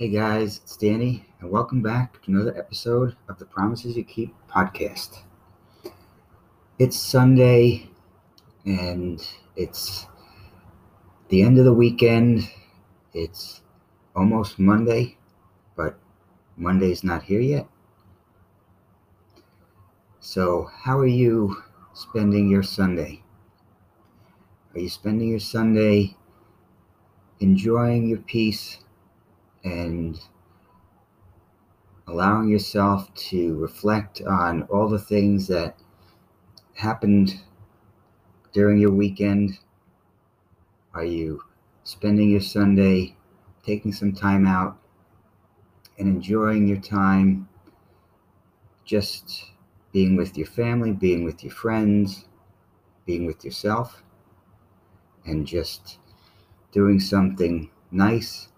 Hey guys, it's Danny, and welcome back to another episode of the Promises You Keep podcast. It's Sunday, and it's the end of the weekend. It's almost Monday, but Monday's not here yet. So, how are you spending your Sunday? Are you spending your Sunday enjoying your peace? And allowing yourself to reflect on all the things that happened during your weekend? Are you spending your Sunday taking some time out and enjoying your time just being with your family, being with your friends, being with yourself, and just doing something nice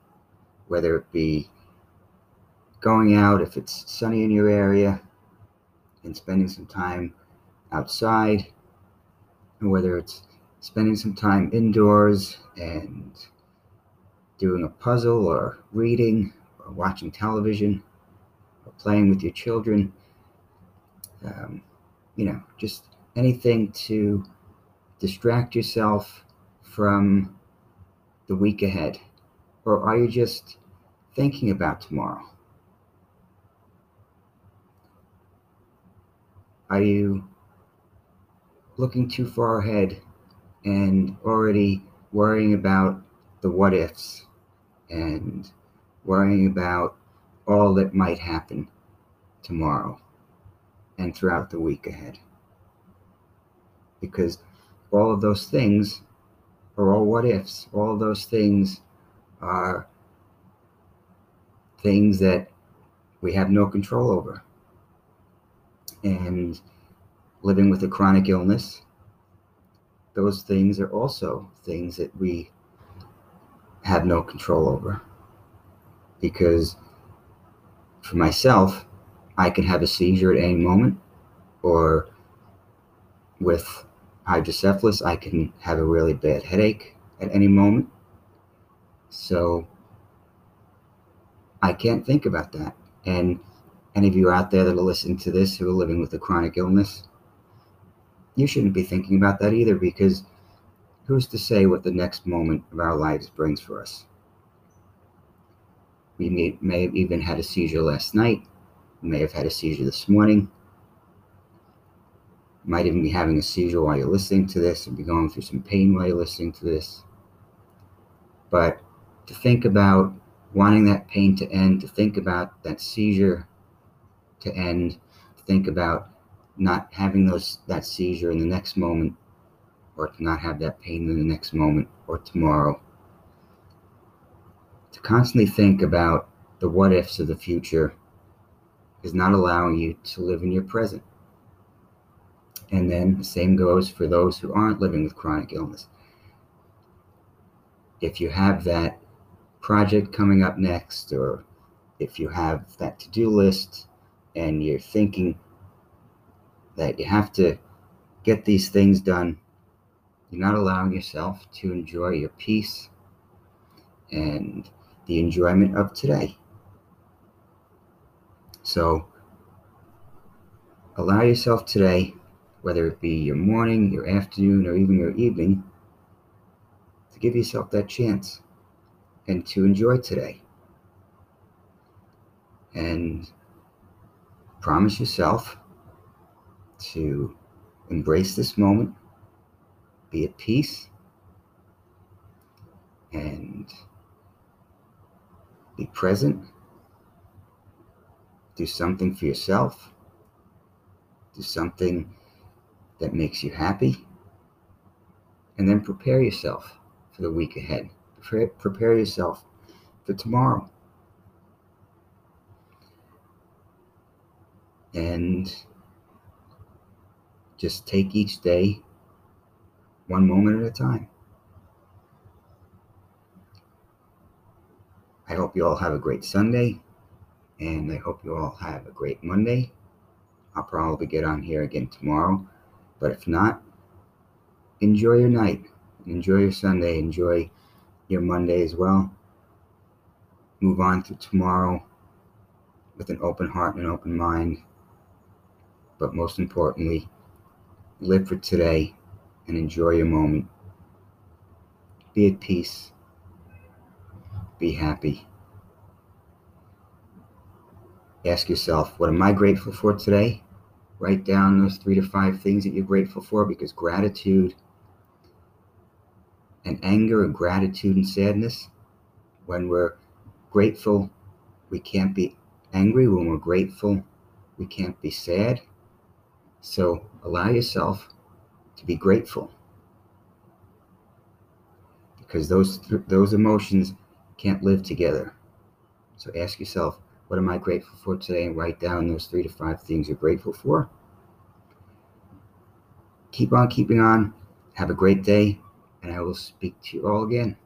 whether it be going out if it's sunny in your area and spending some time outside, or whether it's spending some time indoors and doing a puzzle or reading or watching television or playing with your children. Um, you know, just anything to distract yourself from the week ahead. Or are you just thinking about tomorrow? Are you looking too far ahead and already worrying about the what ifs and worrying about all that might happen tomorrow and throughout the week ahead? Because all of those things are all what ifs. All those things are things that we have no control over. And living with a chronic illness, those things are also things that we have no control over. Because for myself, I can have a seizure at any moment, or with hydrocephalus, I can have a really bad headache at any moment. So I can't think about that. And any of you out there that are listening to this who are living with a chronic illness, you shouldn't be thinking about that either because who's to say what the next moment of our lives brings for us? We may, may have even had a seizure last night, we may have had a seizure this morning, might even be having a seizure while you're listening to this and be going through some pain while you're listening to this. But to think about wanting that pain to end, to think about that seizure to end, to think about not having those that seizure in the next moment, or to not have that pain in the next moment or tomorrow. To constantly think about the what ifs of the future is not allowing you to live in your present. And then the same goes for those who aren't living with chronic illness. If you have that project coming up next, or if you have that to do list and you're thinking that you have to get these things done, you're not allowing yourself to enjoy your peace and the enjoyment of today. So, allow yourself today, whether it be your morning, your afternoon, or even your evening, to give yourself that chance and to enjoy today. And promise yourself to embrace this moment, be at peace, and be present. Do something for yourself. Do something that makes you happy. And then prepare yourself for the week ahead prepare yourself for tomorrow. And just take each day one moment at a time. I hope you all have a great Sunday, and I hope you all have a great Monday. I'll probably get on here again tomorrow, but if not, enjoy your night, enjoy your Sunday, enjoy your Monday as well. move on to tomorrow with an open heart and an open mind. But most importantly, live for today and enjoy your moment. Be at peace. Be happy. Ask yourself, what am I grateful for today? Write down those three to five things that you're grateful for because gratitude and anger and gratitude and sadness, when we're grateful, we can't be angry. When we're grateful, we can't be sad. So allow yourself to be grateful because those those emotions can't live together. So ask yourself, what am I grateful for today? And write down those three to five things you're grateful for. Keep on keeping on. Have a great day, and I will speak to you all again.